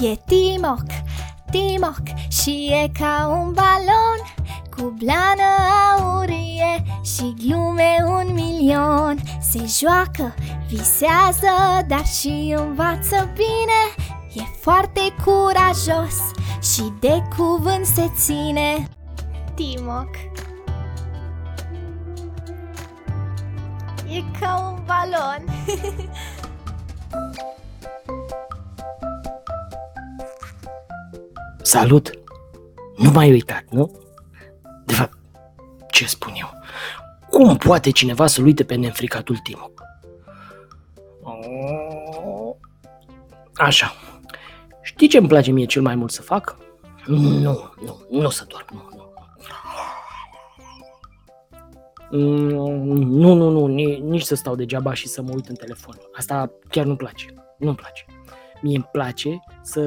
E Timoc, Timoc și e ca un balon Cu blană aurie și glume un milion. Se joacă, visează, dar și învață bine. E foarte curajos și de cuvânt se ține. Timoc E ca un balon Salut! Nu m-ai uitat, nu? De fapt, ce spun eu? Cum poate cineva să-l uite pe neînfricatul Timoc? Așa. Știi ce îmi place mie cel mai mult să fac? Nu, nu, nu să dorm, nu, nu. Nu, nu, nu, nici să stau degeaba și să mă uit în telefon. Asta chiar nu-mi place. Nu-mi place. Mie îmi place să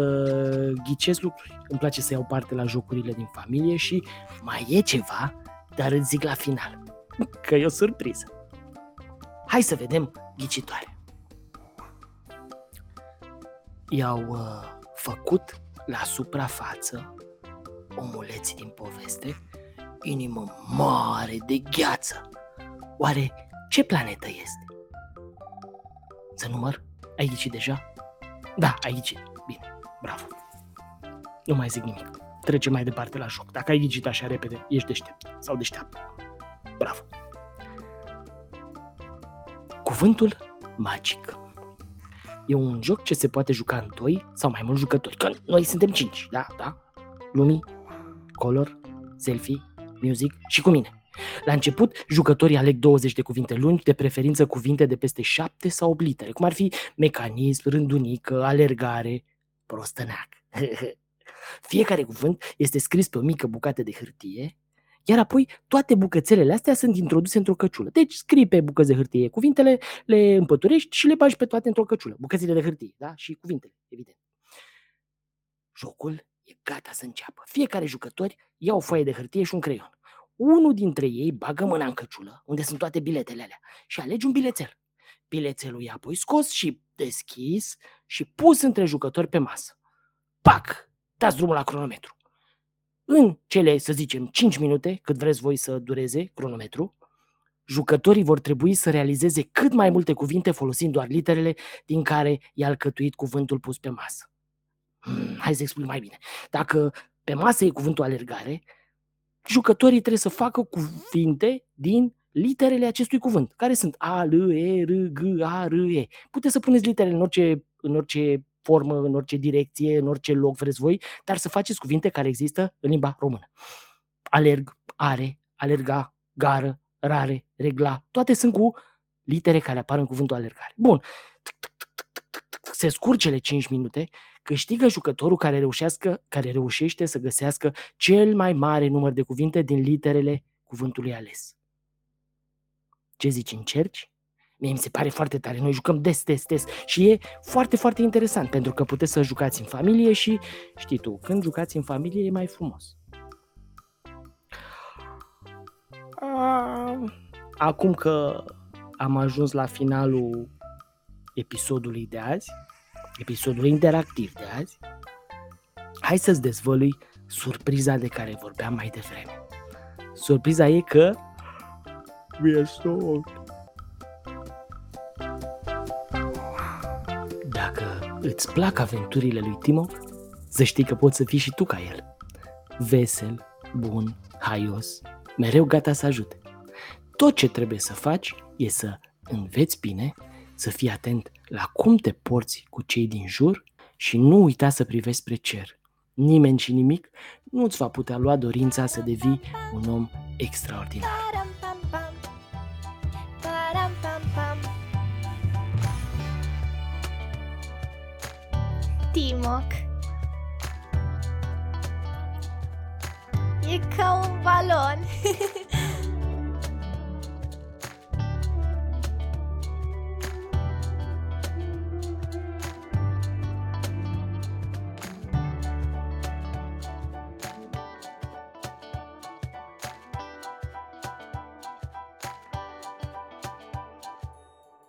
ghicesc lucruri. Îmi place să iau parte la jocurile din familie și mai e ceva, dar îți zic la final. Că e o surpriză. Hai să vedem ghicitoare. I-au uh, făcut la suprafață omuleții din poveste inimă mare de gheață. Oare ce planetă este? Să număr? Ai ghicit deja? Da, aici. Bine, bravo. Nu mai zic nimic. Trece mai departe la joc. Dacă ai ghicit așa repede, ești deștept sau deșteaptă. Bravo. Cuvântul magic. E un joc ce se poate juca în doi sau mai mulți jucători. Că noi suntem cinci, da? Da? Lumii, color, selfie, music și cu mine. La început, jucătorii aleg 20 de cuvinte lungi, de preferință cuvinte de peste 7 sau 8 litere, cum ar fi mecanism, rândunică, alergare, prostănac. Fiecare cuvânt este scris pe o mică bucată de hârtie, iar apoi toate bucățelele astea sunt introduse într-o căciulă. Deci scrii pe bucăți de hârtie cuvintele, le împăturești și le bagi pe toate într-o căciulă. Bucățile de hârtie, da? Și cuvintele, evident. Jocul e gata să înceapă. Fiecare jucător ia o foaie de hârtie și un creion unul dintre ei bagă mâna în căciulă, unde sunt toate biletele alea, și alege un bilețel. Bilețelul e apoi scos și deschis și pus între jucători pe masă. Pac! Dați drumul la cronometru. În cele, să zicem, 5 minute, cât vreți voi să dureze cronometru, jucătorii vor trebui să realizeze cât mai multe cuvinte folosind doar literele din care i-a alcătuit cuvântul pus pe masă. Hmm, hai să explic mai bine. Dacă pe masă e cuvântul alergare, jucătorii trebuie să facă cuvinte din literele acestui cuvânt, care sunt A, L, E, R, G, A, R, E. Puteți să puneți literele în orice, în orice formă, în orice direcție, în orice loc vreți voi, dar să faceți cuvinte care există în limba română. Alerg, are, alerga, gară, rare, regla, toate sunt cu litere care apar în cuvântul alergare. Bun, se scurg cele 5 minute câștigă jucătorul care, reușească, care reușește să găsească cel mai mare număr de cuvinte din literele cuvântului ales. Ce zici, încerci? Mie mi se pare foarte tare. Noi jucăm des, des, des și e foarte, foarte interesant pentru că puteți să jucați în familie și știi tu, când jucați în familie e mai frumos. Acum că am ajuns la finalul episodului de azi, episodul interactiv de azi, hai să-ți dezvălui surpriza de care vorbeam mai devreme. Surpriza e că mi-e somn. Dacă îți plac aventurile lui Timo, să știi că poți să fii și tu ca el. Vesel, bun, haios, mereu gata să ajute. Tot ce trebuie să faci e să înveți bine, să fii atent la cum te porți cu cei din jur și nu uita să privești spre cer. Nimeni și nimic nu-ți va putea lua dorința să devii un om extraordinar. Timoc E ca un balon